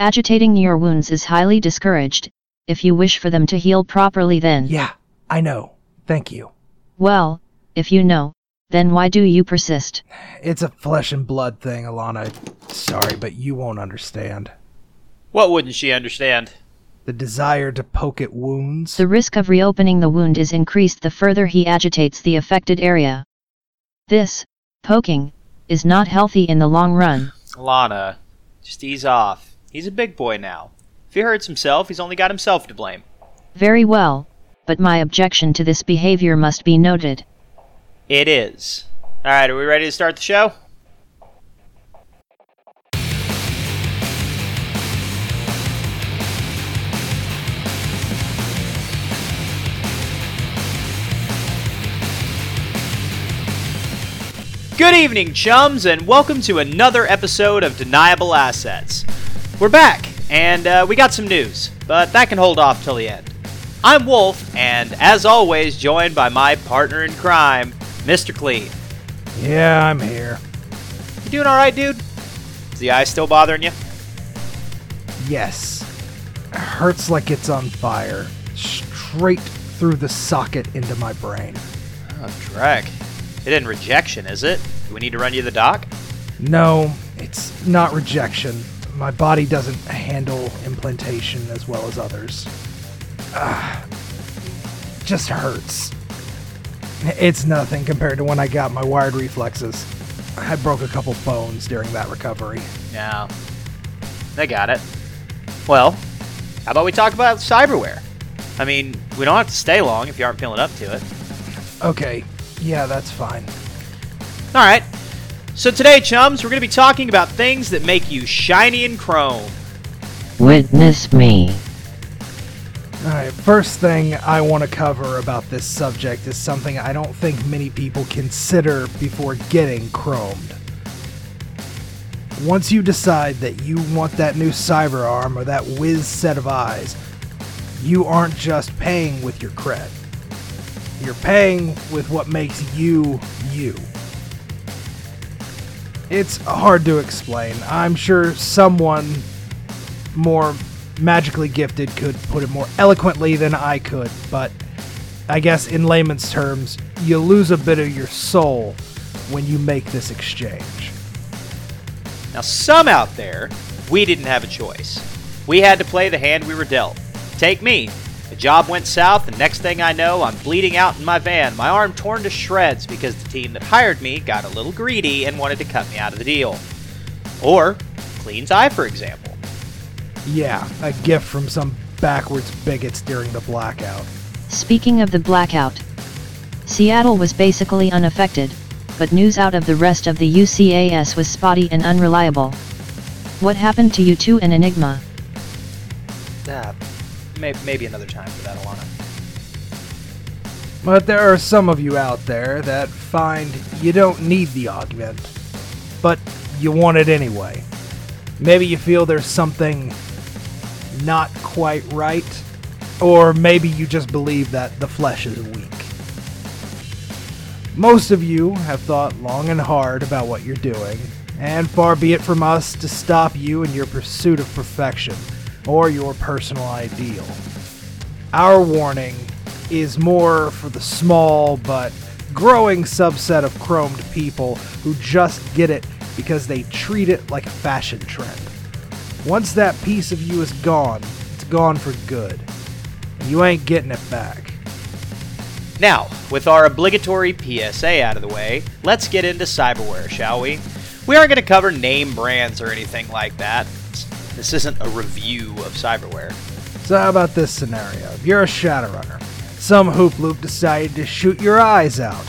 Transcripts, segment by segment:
Agitating your wounds is highly discouraged, if you wish for them to heal properly then. Yeah, I know. Thank you. Well, if you know, then why do you persist? It's a flesh and blood thing, Alana. Sorry, but you won't understand. What wouldn't she understand? The desire to poke at wounds. The risk of reopening the wound is increased the further he agitates the affected area. This, poking, is not healthy in the long run. Lana, just ease off. He's a big boy now. If he hurts himself, he's only got himself to blame. Very well, but my objection to this behavior must be noted. It is. Alright, are we ready to start the show? Good evening, chums, and welcome to another episode of Deniable Assets. We're back, and uh, we got some news, but that can hold off till the end. I'm Wolf, and as always, joined by my partner in crime, Mr. Clean. Yeah, I'm here. You doing alright, dude? Is the eye still bothering you? Yes. Hurts like it's on fire. Straight through the socket into my brain. Oh, Drek. It isn't rejection, is it? Do we need to run you to the doc? No, it's not rejection. My body doesn't handle implantation as well as others. Ah, just hurts. It's nothing compared to when I got my wired reflexes. I broke a couple bones during that recovery. Yeah. They got it. Well, how about we talk about cyberware? I mean, we don't have to stay long if you aren't feeling up to it. Okay, yeah, that's fine. Alright. So today, chums, we're going to be talking about things that make you shiny and chrome. Witness me. Alright, first thing I want to cover about this subject is something I don't think many people consider before getting chromed. Once you decide that you want that new cyber arm or that whiz set of eyes, you aren't just paying with your cred. You're paying with what makes you you. It's hard to explain. I'm sure someone more magically gifted could put it more eloquently than I could, but I guess in layman's terms, you lose a bit of your soul when you make this exchange. Now, some out there, we didn't have a choice. We had to play the hand we were dealt. Take me. The job went south, and next thing I know, I'm bleeding out in my van, my arm torn to shreds because the team that hired me got a little greedy and wanted to cut me out of the deal. Or, Clean's eye, for example. Yeah, a gift from some backwards bigots during the blackout. Speaking of the blackout, Seattle was basically unaffected, but news out of the rest of the UCAS was spotty and unreliable. What happened to you two and Enigma? Uh, may- maybe another time for that, Alana. But there are some of you out there that find you don't need the augment, but you want it anyway. Maybe you feel there's something not quite right, or maybe you just believe that the flesh is weak. Most of you have thought long and hard about what you're doing, and far be it from us to stop you in your pursuit of perfection or your personal ideal. Our warning is more for the small but growing subset of chromed people who just get it because they treat it like a fashion trend. Once that piece of you is gone, it's gone for good. And you ain't getting it back. Now, with our obligatory PSA out of the way, let's get into cyberware, shall we? We aren't going to cover name brands or anything like that. This isn't a review of cyberware. So how about this scenario? You're a Shadowrunner. Some hoop loop decided to shoot your eyes out.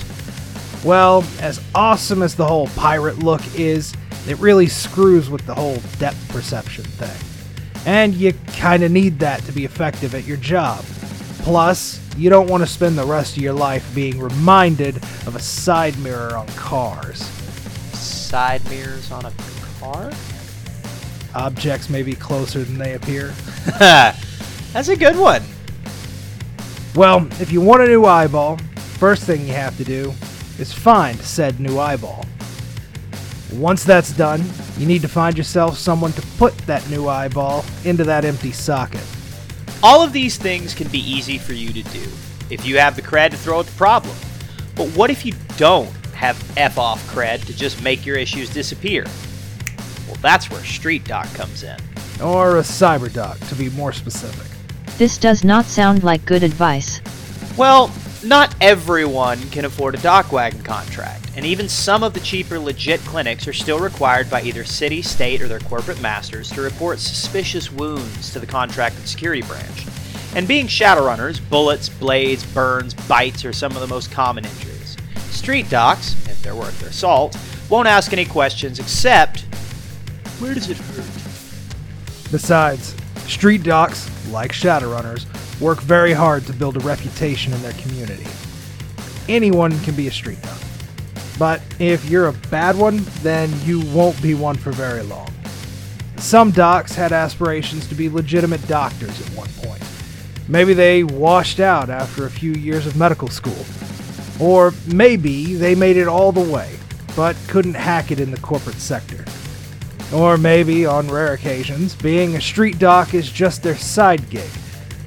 Well, as awesome as the whole pirate look is, it really screws with the whole depth perception thing. And you kinda need that to be effective at your job. Plus, you don't want to spend the rest of your life being reminded of a side mirror on cars. Side mirrors on a car? Objects may be closer than they appear. That's a good one. Well, if you want a new eyeball, first thing you have to do is find said new eyeball. Once that's done, you need to find yourself someone to put that new eyeball into that empty socket. All of these things can be easy for you to do if you have the cred to throw at the problem. But what if you don't have F off cred to just make your issues disappear? Well, that's where Street Doc comes in. Or a cyber doc, to be more specific. This does not sound like good advice. Well, not everyone can afford a DocWagon contract, and even some of the cheaper legit clinics are still required by either city, state, or their corporate masters to report suspicious wounds to the contracted security branch. And being Shadowrunners, bullets, blades, burns, bites are some of the most common injuries. Street docs, if they're worth their salt, won't ask any questions except where does it hurt? Besides, street docs, like Shadowrunners, work very hard to build a reputation in their community. Anyone can be a street doc. But if you're a bad one, then you won't be one for very long. Some docs had aspirations to be legitimate doctors at one point. Maybe they washed out after a few years of medical school. Or maybe they made it all the way, but couldn't hack it in the corporate sector. Or maybe, on rare occasions, being a street doc is just their side gig.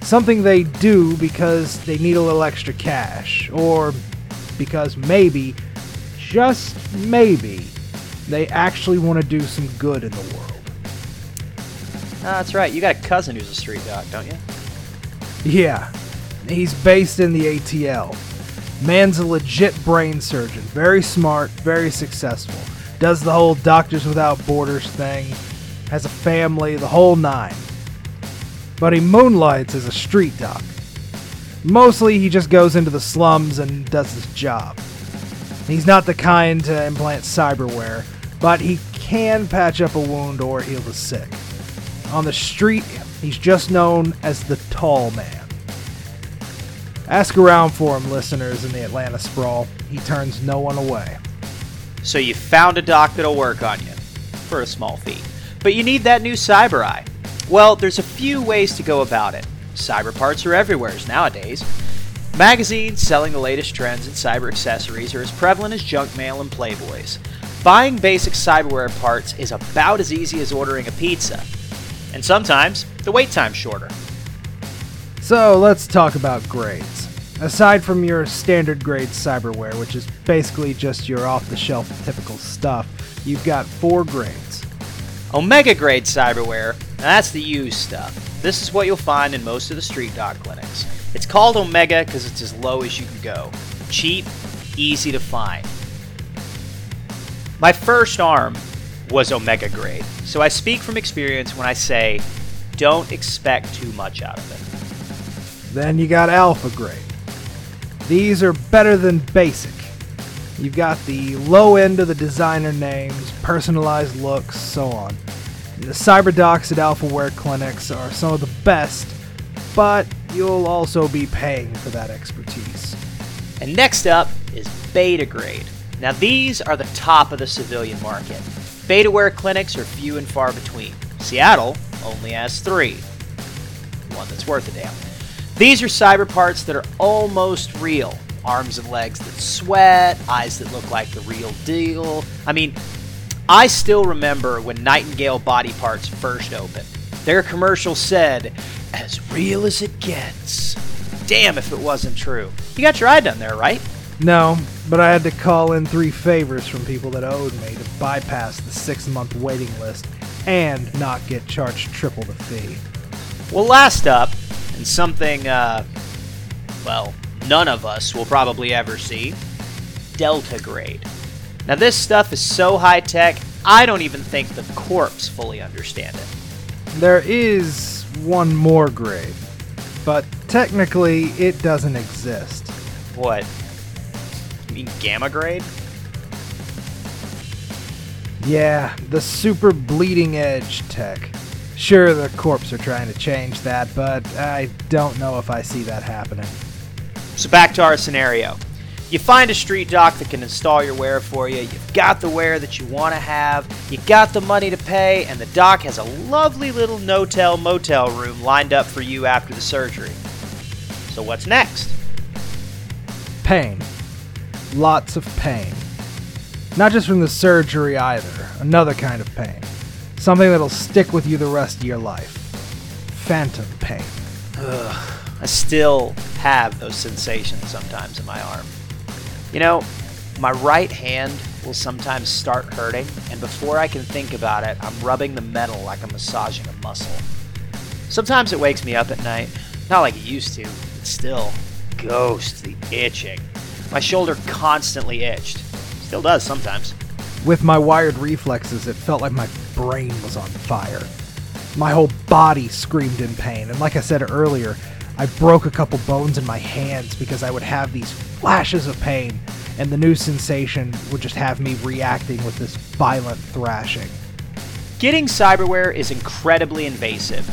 Something they do because they need a little extra cash, or because maybe, just maybe, they actually want to do some good in the world. Ah, that's right, you got a cousin who's a street doc, don't you? Yeah, he's based in the ATL. Man's a legit brain surgeon, very smart, very successful. Does the whole Doctors Without Borders thing, has a family, the whole nine. But he moonlights as a street doc. Mostly he just goes into the slums and does his job. He's not the kind to implant cyberware, but he can patch up a wound or heal the sick. On the street, he's just known as the Tall Man. Ask around for him, listeners, in the Atlanta sprawl. He turns no one away. So you found a doc that'll work on you for a small fee. But you need that new cyber eye. Well, there's a few ways to go about it. Cyber parts are everywhere nowadays. Magazines selling the latest trends in cyber accessories are as prevalent as junk mail and Playboys. Buying basic cyberware parts is about as easy as ordering a pizza. And sometimes, the wait time's shorter. So let's talk about grades. Aside from your standard grade cyberware, which is basically just your off the shelf typical stuff, you've got four grades. Omega grade cyberware, that's the used stuff. This is what you'll find in most of the street doc clinics. It's called Omega because it's as low as you can go. Cheap, easy to find. My first arm was Omega grade, so I speak from experience when I say don't expect too much out of it. Then you got alpha grade. These are better than basic. You've got the low end of the designer names, personalized looks, so on. The cyberdocs at AlphaWare clinics are some of the best, but you'll also be paying for that expertise. And next up is Beta grade. Now, these are the top of the civilian market. Betaware clinics are few and far between. Seattle only has three. One that's worth a damn. These are cyber parts that are almost real. Arms and legs that sweat, eyes that look like the real deal. I mean, I still remember when Nightingale Body Parts first opened. Their commercial said, as real as it gets. Damn if it wasn't true. You got your eye done there, right? No, but I had to call in three favors from people that owed me to bypass the six month waiting list and not get charged triple the fee. Well, last up, and something, uh, well, none of us will probably ever see Delta Grade. Now, this stuff is so high tech, I don't even think the corps fully understand it. There is one more grade, but technically it doesn't exist. What? You mean Gamma Grade? Yeah, the super bleeding edge tech. Sure, the corps are trying to change that, but I don't know if I see that happening. So, back to our scenario. You find a street doc that can install your wear for you. You've got the wear that you want to have. You got the money to pay, and the doc has a lovely little no-tell motel room lined up for you after the surgery. So what's next? Pain. Lots of pain. Not just from the surgery either, another kind of pain. Something that'll stick with you the rest of your life. Phantom pain. I still have those sensations sometimes in my arm. You know, my right hand will sometimes start hurting, and before I can think about it, I'm rubbing the metal like I'm massaging a muscle. Sometimes it wakes me up at night, not like it used to, but still, ghostly itching. My shoulder constantly itched. Still does sometimes. With my wired reflexes, it felt like my brain was on fire. My whole body screamed in pain, and like I said earlier, I broke a couple bones in my hands because I would have these flashes of pain, and the new sensation would just have me reacting with this violent thrashing. Getting cyberware is incredibly invasive.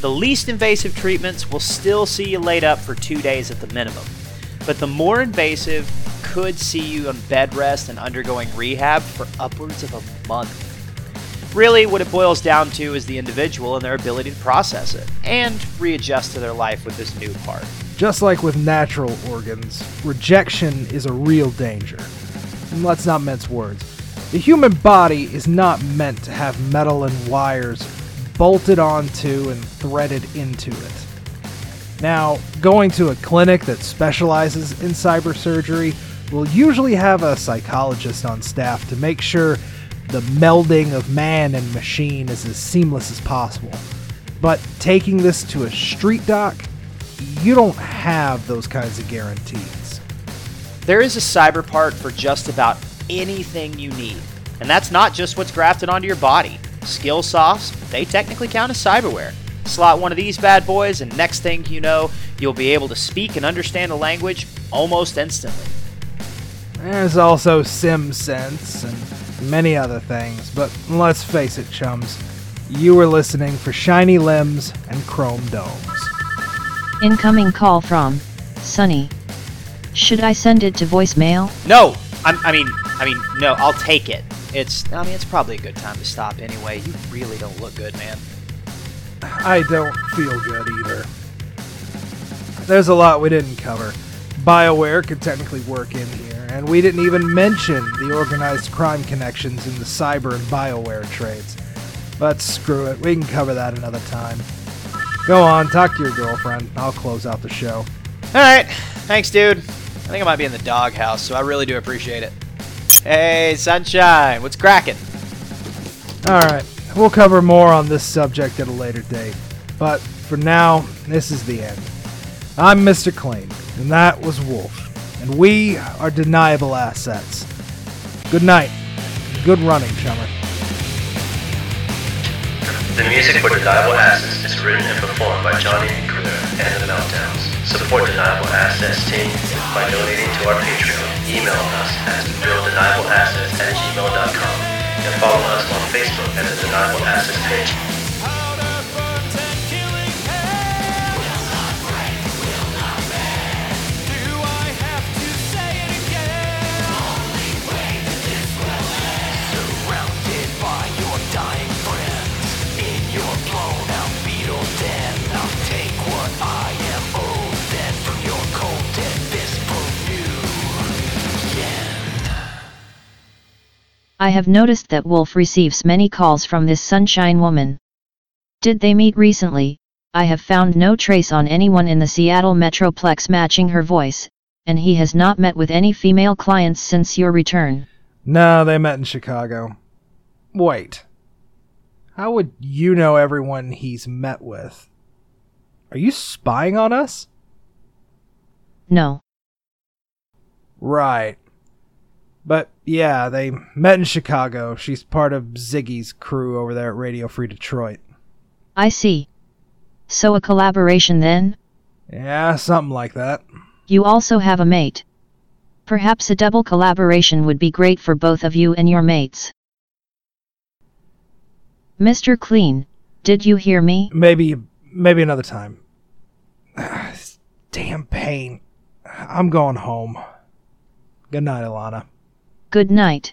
The least invasive treatments will still see you laid up for two days at the minimum, but the more invasive could see you on bed rest and undergoing rehab for upwards of a month. Really, what it boils down to is the individual and their ability to process it and readjust to their life with this new part. Just like with natural organs, rejection is a real danger. And let's not mince words. The human body is not meant to have metal and wires bolted onto and threaded into it. Now, going to a clinic that specializes in cyber surgery will usually have a psychologist on staff to make sure the melding of man and machine is as seamless as possible. But taking this to a street doc, you don't have those kinds of guarantees. There is a cyber part for just about anything you need, and that's not just what's grafted onto your body. Skill softs, they technically count as cyberware. Slot one of these bad boys, and next thing you know, you'll be able to speak and understand a language almost instantly. There's also SimSense and many other things, but let's face it, chums, you were listening for shiny limbs and chrome domes. Incoming call from Sunny. Should I send it to voicemail? No, I'm, I mean, I mean, no, I'll take it. It's, I mean, it's probably a good time to stop anyway. You really don't look good, man. I don't feel good either. There's a lot we didn't cover. BioWare could technically work in here, and we didn't even mention the organized crime connections in the cyber and BioWare trades. But screw it, we can cover that another time. Go on, talk to your girlfriend. I'll close out the show. All right, thanks, dude. I think I might be in the doghouse, so I really do appreciate it. Hey, sunshine, what's cracking? Alright, we'll cover more on this subject at a later date. But for now, this is the end. I'm Mr. Clean, and that was Wolf, and we are deniable assets. Good night. Good running, chummer. The music for Deniable Assets is written and performed by Johnny Kruger and the Meltdowns. Support Deniable Assets team by donating to our Patreon. Email us at realdenibleassets at gmail.com and follow us on Facebook at the Deniable Assets page. I have noticed that Wolf receives many calls from this sunshine woman. Did they meet recently? I have found no trace on anyone in the Seattle Metroplex matching her voice, and he has not met with any female clients since your return. No, they met in Chicago. Wait. How would you know everyone he's met with? Are you spying on us? No. Right. But yeah, they met in Chicago. She's part of Ziggy's crew over there at Radio Free Detroit. I see. So a collaboration then? Yeah, something like that. You also have a mate. Perhaps a double collaboration would be great for both of you and your mates. Mr. Clean, did you hear me? Maybe maybe another time. Damn pain. I'm going home. Good night, Alana. Good night.